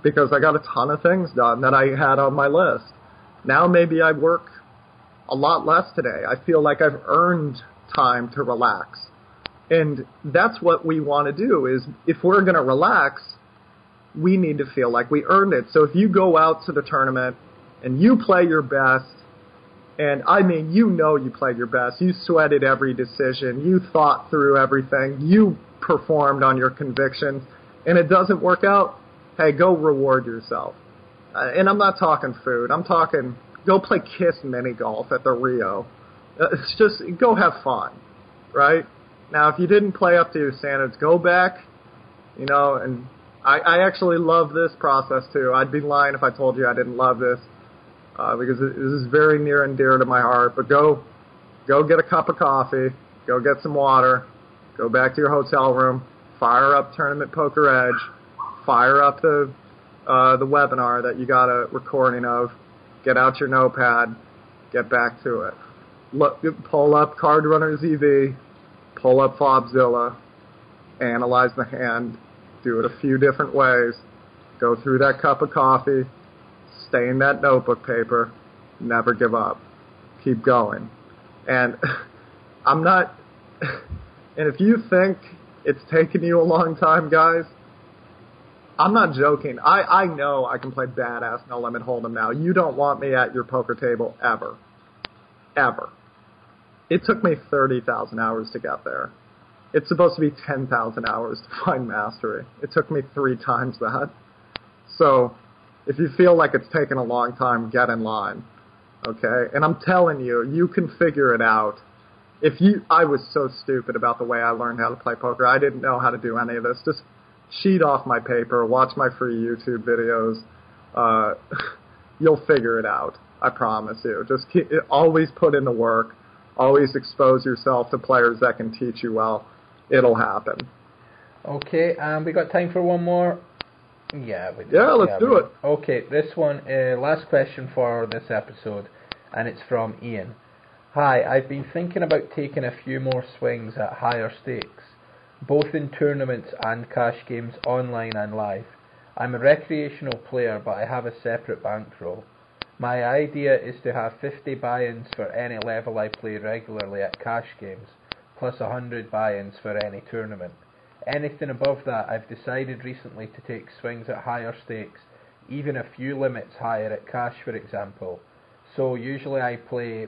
because I got a ton of things done that I had on my list. Now maybe I work a lot less today. I feel like I've earned time to relax. And that's what we want to do is if we're going to relax, we need to feel like we earned it. So if you go out to the tournament and you play your best, and I mean, you know you played your best. You sweated every decision. You thought through everything. You performed on your convictions, and it doesn't work out. Hey, go reward yourself. Uh, and I'm not talking food. I'm talking go play Kiss mini golf at the Rio. Uh, it's just go have fun, right? Now, if you didn't play up to your standards, go back, you know, and I, I actually love this process too. I'd be lying if I told you I didn't love this uh, because this is very near and dear to my heart. But go, go get a cup of coffee, go get some water, go back to your hotel room, fire up Tournament Poker Edge, fire up the uh, the webinar that you got a recording of, get out your notepad, get back to it. Look, pull up Card Runners EV, pull up Flopzilla, analyze the hand, do it a few different ways, go through that cup of coffee, stay in that notebook paper, never give up, keep going. And I'm not, and if you think it's taken you a long time, guys, I'm not joking. I, I know I can play badass no limit hold'em now. You don't want me at your poker table ever. Ever. It took me 30,000 hours to get there. It's supposed to be 10,000 hours to find mastery. It took me three times that. So, if you feel like it's taken a long time, get in line. Okay? And I'm telling you, you can figure it out. If you, I was so stupid about the way I learned how to play poker. I didn't know how to do any of this. Just cheat off my paper, watch my free YouTube videos. Uh, you'll figure it out. I promise you. Just keep, always put in the work. Always expose yourself to players that can teach you well. It'll happen. Okay, um, we got time for one more. Yeah, we do. Yeah, let's do we it. Okay, this one, uh, last question for this episode, and it's from Ian. Hi, I've been thinking about taking a few more swings at higher stakes, both in tournaments and cash games online and live. I'm a recreational player, but I have a separate bankroll. My idea is to have 50 buy-ins for any level I play regularly at cash games, plus 100 buy-ins for any tournament. Anything above that, I've decided recently to take swings at higher stakes, even a few limits higher at cash, for example. So usually I play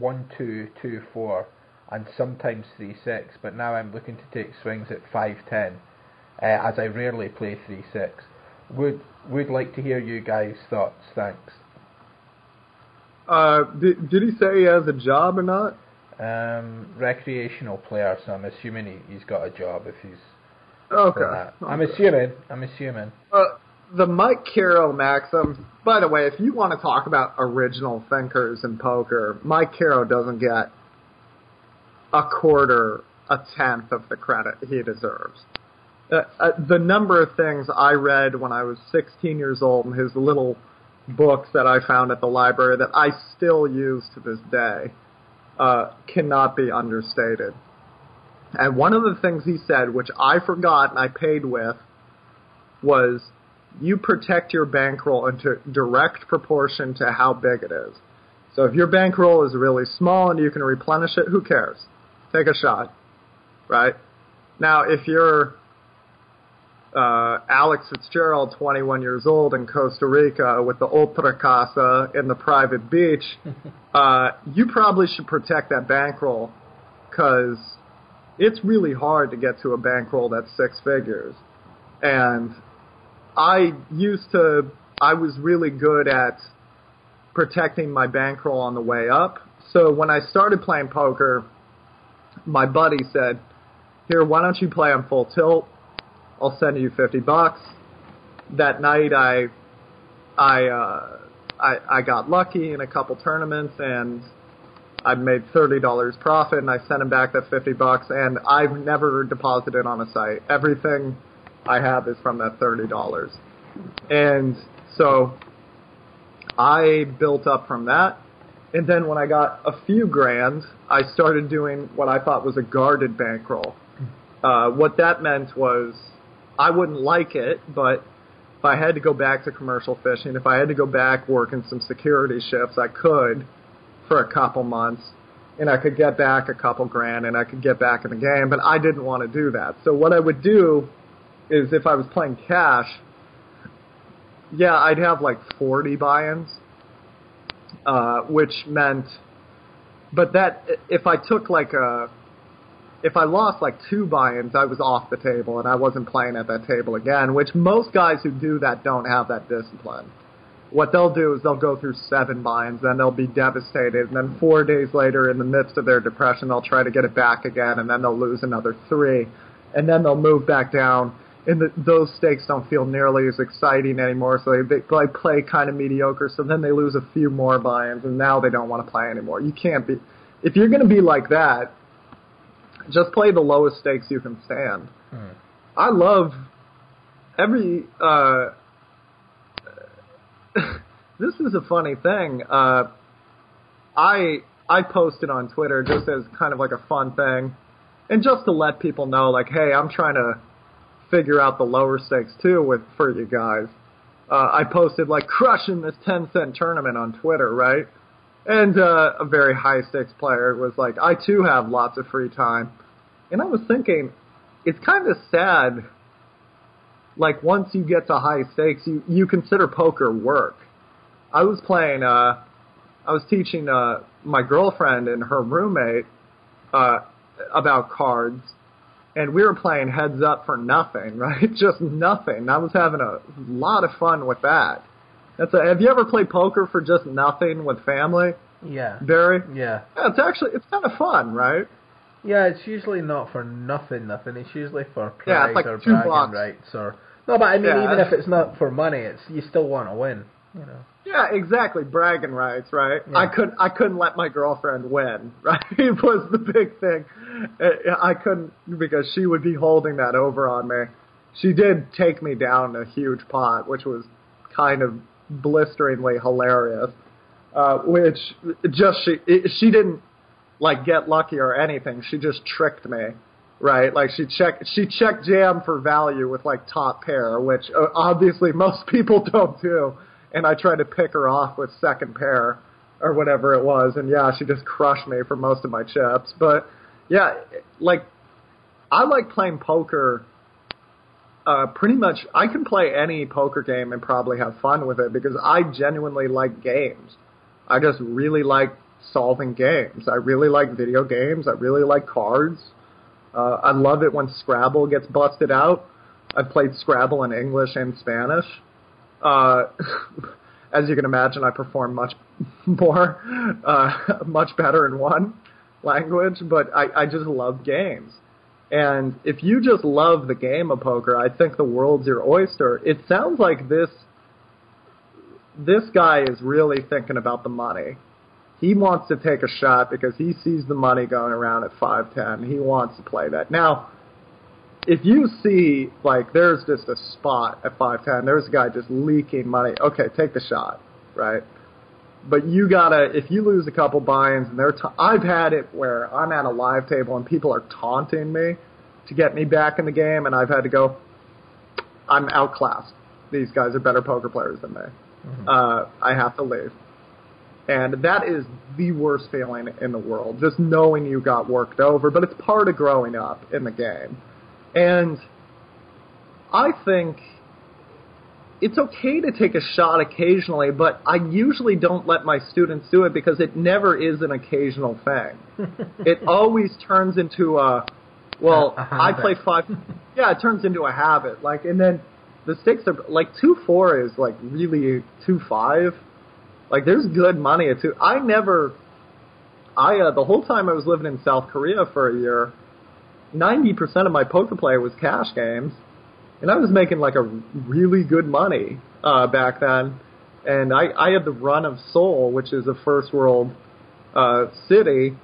1 2, 2 4, and sometimes 3 6, but now I'm looking to take swings at 5 10, uh, as I rarely play 3 6. Would, would like to hear you guys' thoughts, thanks. Uh, did, did he say he has a job or not? Um, recreational player, so I'm assuming he, he's got a job if he's Okay. that. I'm assuming. I'm assuming. Uh, the Mike Caro maxim. By the way, if you want to talk about original thinkers in poker, Mike Caro doesn't get a quarter, a tenth of the credit he deserves. Uh, uh, the number of things I read when I was 16 years old in his little books that I found at the library that I still use to this day uh, cannot be understated. And one of the things he said, which I forgot and I paid with, was you protect your bankroll into direct proportion to how big it is. So if your bankroll is really small and you can replenish it, who cares? Take a shot, right? Now, if you're uh, Alex Fitzgerald, 21 years old in Costa Rica with the Ultra Casa in the private beach, uh, you probably should protect that bankroll because it's really hard to get to a bankroll that's six figures. And I used to, I was really good at protecting my bankroll on the way up. So when I started playing poker, my buddy said, "Here, why don't you play on full tilt? I'll send you 50 bucks." That night I I uh I I got lucky in a couple tournaments and I made thirty dollars profit, and I sent him back that fifty bucks. And I've never deposited on a site. Everything I have is from that thirty dollars. And so I built up from that. And then when I got a few grand, I started doing what I thought was a guarded bankroll. Uh, what that meant was I wouldn't like it, but if I had to go back to commercial fishing, if I had to go back working some security shifts, I could for a couple months and I could get back a couple grand and I could get back in the game, but I didn't want to do that. So what I would do is if I was playing cash, yeah, I'd have like 40 buy-ins, uh, which meant, but that, if I took like a, if I lost like two buy-ins, I was off the table and I wasn't playing at that table again, which most guys who do that don't have that discipline what they'll do is they'll go through seven buy-ins, then they'll be devastated, and then four days later, in the midst of their depression, they'll try to get it back again, and then they'll lose another three, and then they'll move back down. And the, those stakes don't feel nearly as exciting anymore, so they, they play, play kind of mediocre. So then they lose a few more buy-ins, and now they don't want to play anymore. You can't be if you're going to be like that. Just play the lowest stakes you can stand. Hmm. I love every. uh this is a funny thing. Uh, I I posted on Twitter just as kind of like a fun thing, and just to let people know, like, hey, I'm trying to figure out the lower stakes too with for you guys. Uh, I posted like crushing this 10 cent tournament on Twitter, right? And uh, a very high stakes player was like, I too have lots of free time, and I was thinking, it's kind of sad. Like once you get to high stakes, you you consider poker work. I was playing. Uh, I was teaching uh, my girlfriend and her roommate uh, about cards, and we were playing heads up for nothing, right? Just nothing. I was having a lot of fun with that. That's a, have you ever played poker for just nothing with family, Yeah. Barry? Yeah. Yeah, it's actually it's kind of fun, right? Yeah, it's usually not for nothing, nothing. It's usually for Yeah, pride it's like or bragging bucks. rights or no, but I mean, Yeah. even if it's not for money, it's you still want to win. You know. Yeah, exactly. Bragging rights, right? Yeah. I couldn't. I couldn't let my girlfriend win. Right, it was the big thing. I couldn't because she would be holding that over on me. She did take me down a huge pot, which was kind of blisteringly hilarious. Uh, which just she she didn't like get lucky or anything. She just tricked me. Right, like she checked she checked jam for value with like top pair, which uh, obviously most people don't do and I tried to pick her off with second pair or whatever it was, and yeah, she just crushed me for most of my chips. But yeah, like I like playing poker. Uh, pretty much, I can play any poker game and probably have fun with it because I genuinely like games. I just really like solving games. I really like video games. I really like cards. Uh, I love it when Scrabble gets busted out. I've played Scrabble in English and Spanish. Uh, as you can imagine, I perform much more, uh, much better in one. language, but I, I just love games. And if you just love the game of poker, I think the world's your oyster. It sounds like this this guy is really thinking about the money. He wants to take a shot because he sees the money going around at 510. He wants to play that. Now, if you see like there's just a spot at 510, there's a guy just leaking money. Okay, take the shot, right? But you gotta if you lose a couple buy-ins and they're ta- I've had it where I'm at a live table and people are taunting me to get me back in the game, and I've had to go. I'm outclassed. These guys are better poker players than me. Mm-hmm. Uh, I have to leave. And that is the worst feeling in the world, just knowing you got worked over, but it's part of growing up in the game. And I think it's okay to take a shot occasionally, but I usually don't let my students do it because it never is an occasional thing. it always turns into a, well, I play five. Yeah, it turns into a habit. Like, and then the stakes are like two four is like really two five. Like, there's good money at two. I never, I uh, the whole time I was living in South Korea for a year, 90% of my poker play was cash games, and I was making like a really good money uh, back then. And I, I had the run of Seoul, which is a first world uh, city.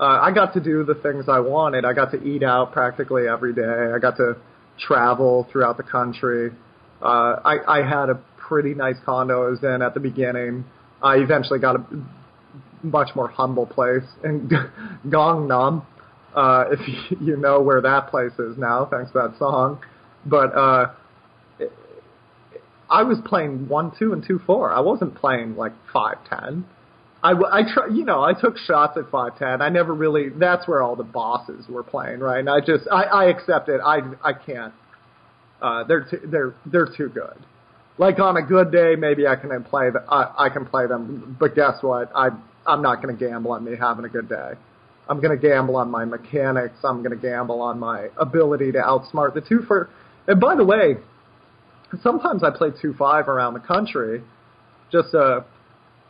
Uh, I got to do the things I wanted. I got to eat out practically every day. I got to travel throughout the country. Uh, I, I had a pretty nice condo I was in at the beginning. I eventually got a much more humble place in Gangnam, uh, if you know where that place is now, thanks to that song. But uh, I was playing one two and two four. I wasn't playing like five ten. I, I try, you know, I took shots at five ten. I never really. That's where all the bosses were playing, right? And I just, I, I accept it. I, I can't. Uh, they're too, they're they're too good. Like on a good day, maybe I can play the, I, I can play them. But guess what? I I'm not going to gamble on me having a good day. I'm going to gamble on my mechanics. I'm going to gamble on my ability to outsmart the two for. And by the way, sometimes I play two five around the country. Just uh,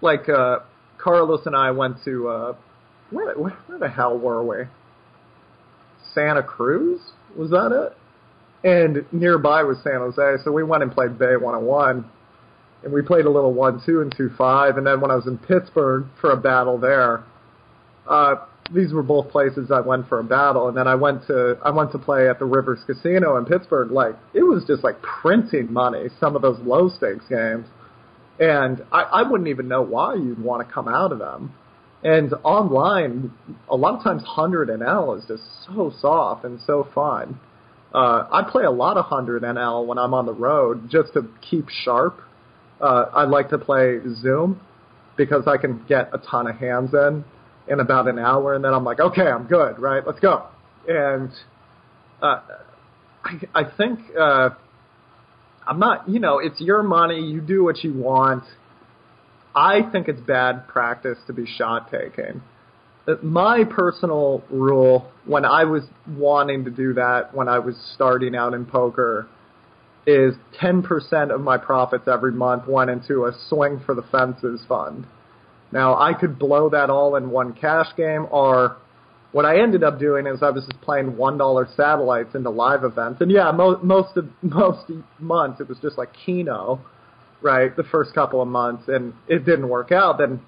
like uh, Carlos and I went to uh, where, where where the hell were we? Santa Cruz was that it? And nearby was San Jose, so we went and played Bay 101, and we played a little one two and two five. And then when I was in Pittsburgh for a battle there, uh, these were both places I went for a battle, and then I went to I went to play at the Rivers Casino in Pittsburgh. Like it was just like printing money. Some of those low stakes games, and I, I wouldn't even know why you'd want to come out of them. And online, a lot of times hundred NL is just so soft and so fun. Uh, I play a lot of hundred NL when I'm on the road just to keep sharp. Uh, I like to play Zoom because I can get a ton of hands in in about an hour, and then I'm like, okay, I'm good, right? Let's go. And uh, I, I think uh, I'm not, you know, it's your money. You do what you want. I think it's bad practice to be shot taking. Uh, my personal rule when I was wanting to do that when I was starting out in poker is 10% of my profits every month went into a swing for the fences fund. Now I could blow that all in one cash game, or what I ended up doing is I was just playing one dollar satellites into live events, and yeah, mo- most of most months it was just like Keno, right? The first couple of months, and it didn't work out. Then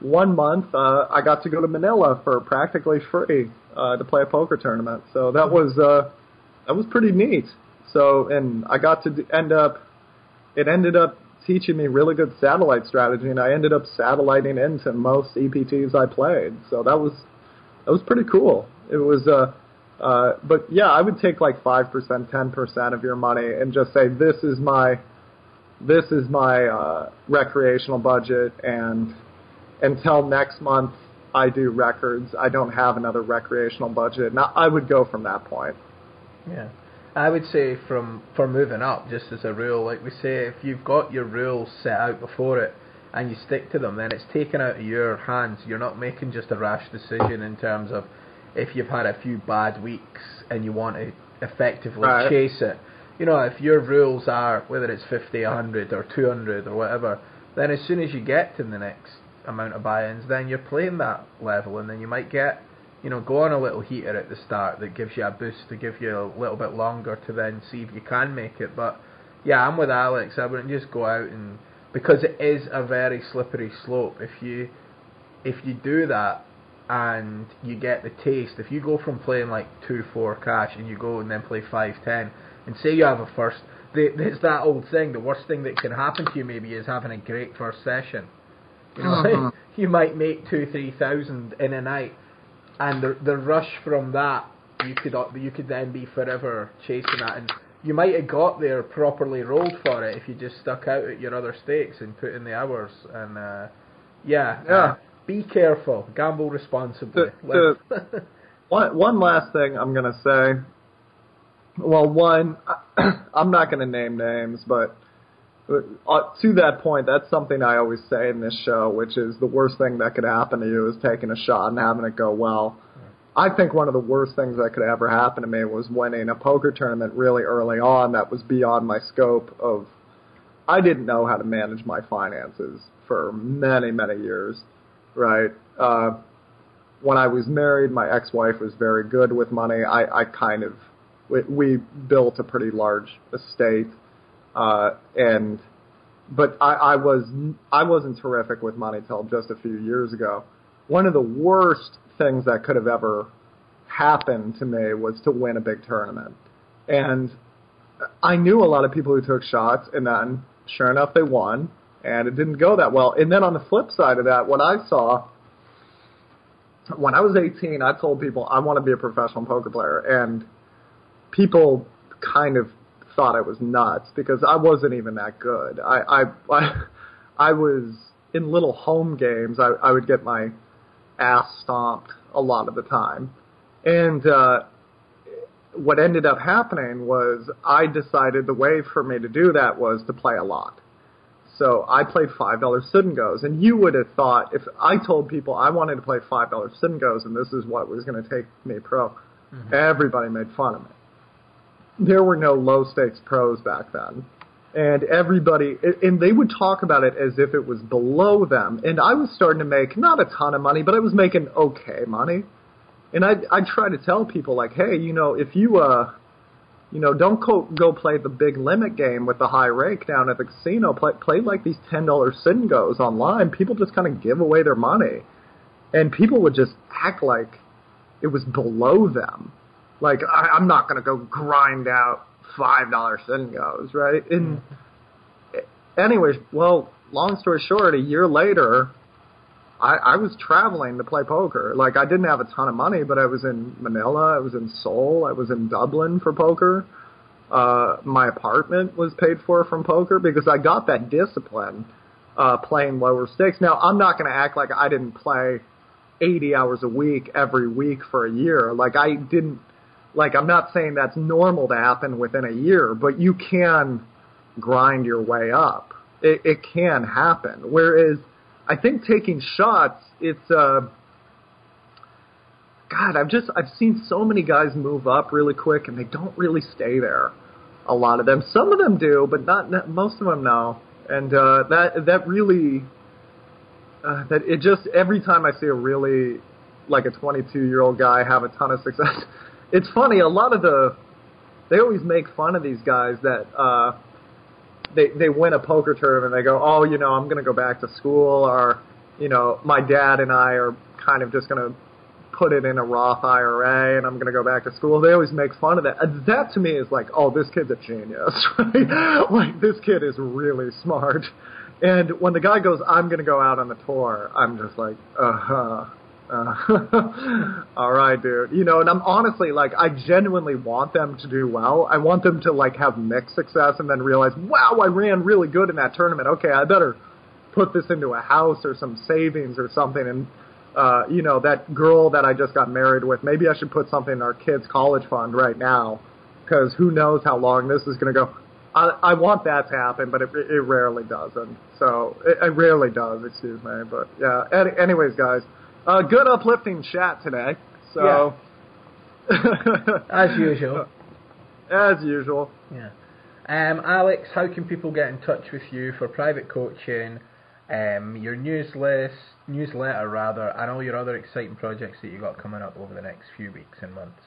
one month uh, I got to go to Manila for practically free uh, to play a poker tournament, so that was uh, that was pretty neat. So, and I got to end up, it ended up teaching me really good satellite strategy, and I ended up satelliting into most EPTs I played. So that was that was pretty cool. It was uh, uh, but yeah, I would take like five percent, ten percent of your money, and just say this is my this is my uh, recreational budget, and until next month I do records, I don't have another recreational budget. Now I would go from that point. Yeah. I would say from for moving up, just as a rule, like we say, if you've got your rules set out before it and you stick to them, then it's taken out of your hands. You're not making just a rash decision in terms of if you've had a few bad weeks and you want to effectively right. chase it. You know, if your rules are whether it's 50, 100, or 200 or whatever, then as soon as you get to the next amount of buy-ins, then you're playing that level, and then you might get you know, go on a little heater at the start that gives you a boost to give you a little bit longer to then see if you can make it. But yeah, I'm with Alex. I wouldn't just go out and because it is a very slippery slope. If you if you do that and you get the taste, if you go from playing like two four cash and you go and then play five ten, and say you have a first, it's that old thing. The worst thing that can happen to you maybe is having a great first session. You know, Mhm. you might make two three thousand in a night, and the the rush from that you could you could then be forever chasing that and you might have got there properly rolled for it if you just stuck out at your other stakes and put in the hours and uh yeah Yeah. uh, be careful gamble responsibly To- One one last thing I'm gonna say. Well, one, I'm not gonna name names, but uh, to that point, that's something I always say in this show, which is the worst thing that could happen to you is taking a shot and having it go well. I think one of the worst things that could ever happen to me was winning a poker tournament really early on that was beyond my scope of I didn't know how to manage my finances for many, many years, right? Uh, when I was married, my ex-wife was very good with money. I, I kind of, we, we built a pretty large estate, uh, and, but I, I was, I wasn't terrific with money just a few years ago. One of the worst things that could have ever happened to me was to win a big tournament. And I knew a lot of people who took shots, and then sure enough, they won, and it didn't go that well. And then on the flip side of that, what I saw when I was 18, I told people I want to be a professional poker player, and people kind of thought I was nuts because I wasn't even that good. I I I, I was in little home games. I, I would get my ass stomped a lot of the time, and uh, what ended up happening was I decided the way for me to do that was to play a lot. So I played five dollar sit and goes, and you would have thought if I told people I wanted to play five dollar sit and goes, and this is what was going to take me pro, everybody made fun of me. There were no low stakes pros back then, and everybody and they would talk about it as if it was below them. And I was starting to make not a ton of money, but I was making okay money. And I I try to tell people like, hey, you know, if you uh you know, don't go, go play the big limit game with the high rake down at the casino. Play, play like these ten dollar sit and goes online. People just kind of give away their money, and people would just act like it was below them. Like I, I'm not going to go grind out five dollar goes, right? And anyways, well, long story short, a year later, I, I was traveling to play poker. Like I didn't have a ton of money, but I was in Manila, I was in Seoul, I was in Dublin for poker. Uh, my apartment was paid for from poker because I got that discipline uh, playing lower stakes. Now I'm not going to act like I didn't play 80 hours a week every week for a year. Like I didn't. Like I'm not saying that's normal to happen within a year, but you can grind your way up. It, it can happen. Whereas I think taking shots, it's uh God, I've just I've seen so many guys move up really quick and they don't really stay there. A lot of them, some of them do, but not, not most of them no. And uh that that really uh, that it just every time I see a really like a 22 year old guy have a ton of success, it's funny. A lot of the they always make fun of these guys that uh they they win a poker tournament and they go, oh, you know, I'm going to go back to school, or you know, my dad and I are kind of just going to put it in a Roth IRA, and I'm going to go back to school. They always make fun of that. That to me is like, oh, this kid's a genius, right? like this kid is really smart. And when the guy goes, I'm going to go out on the tour, I'm just like, uh huh. Uh, all right, dude. You know, and I'm honestly like, I genuinely want them to do well. I want them to like have mixed success and then realize, wow, I ran really good in that tournament. Okay, I better put this into a house or some savings or something. And uh, you know, that girl that I just got married with, maybe I should put something in our kids' college fund right now, because who knows how long this is going to go. I, I want that to happen, but it, it rarely doesn't. So it, it rarely does. Excuse me, but yeah. Any, anyways, guys. Uh, good uplifting chat today. So, as usual. as usual. Yeah. Um, Alex, how can people get in touch with you for private coaching, um, your news list, newsletter rather, and all your other exciting projects that you got coming up over the next few weeks and months.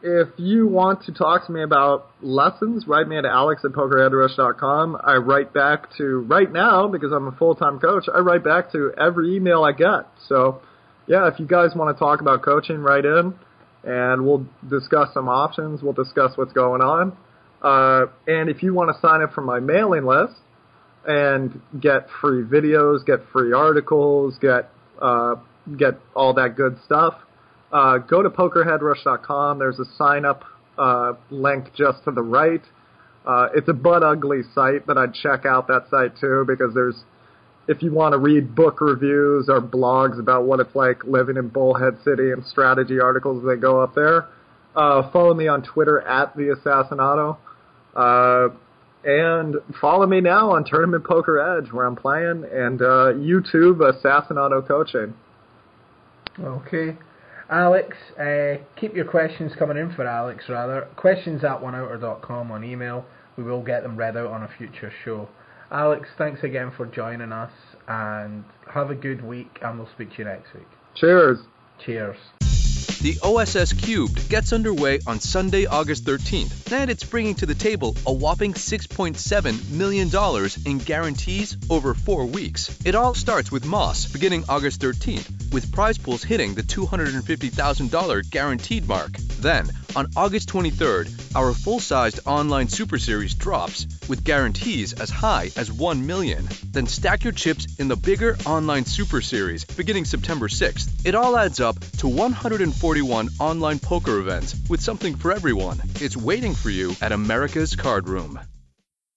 If you want to talk to me about lessons, write me at alex at pokerheadrush.com. I write back to, right now, because I'm a full-time coach, I write back to every email I get. So, yeah, if you guys want to talk about coaching, write in, and we'll discuss some options. We'll discuss what's going on. Uh, and if you want to sign up for my mailing list and get free videos, get free articles, get uh, get all that good stuff, uh, go to pokerheadrush.com. There's a sign up uh, link just to the right. Uh, it's a butt ugly site, but I'd check out that site too because there's if you want to read book reviews or blogs about what it's like living in Bullhead City and strategy articles they go up there. Uh, follow me on Twitter at the Assassinato. Uh, and follow me now on Tournament Poker Edge where I'm playing and uh, YouTube Assassinato Coaching. Okay. Alex, uh, keep your questions coming in for Alex, rather. Questions at oneouter.com on email. We will get them read out on a future show. Alex, thanks again for joining us, and have a good week, and we'll speak to you next week. Cheers. Cheers. The OSS Cubed gets underway on Sunday, August 13th, and it's bringing to the table a whopping $6.7 million in guarantees over four weeks. It all starts with Moss beginning August 13th, with prize pools hitting the $250,000 guaranteed mark. Then, on August 23rd, our full-sized online Super Series drops with guarantees as high as 1 million. Then stack your chips in the bigger online Super Series beginning September 6th. It all adds up to 141 online poker events with something for everyone. It's waiting for you at America's Card Room.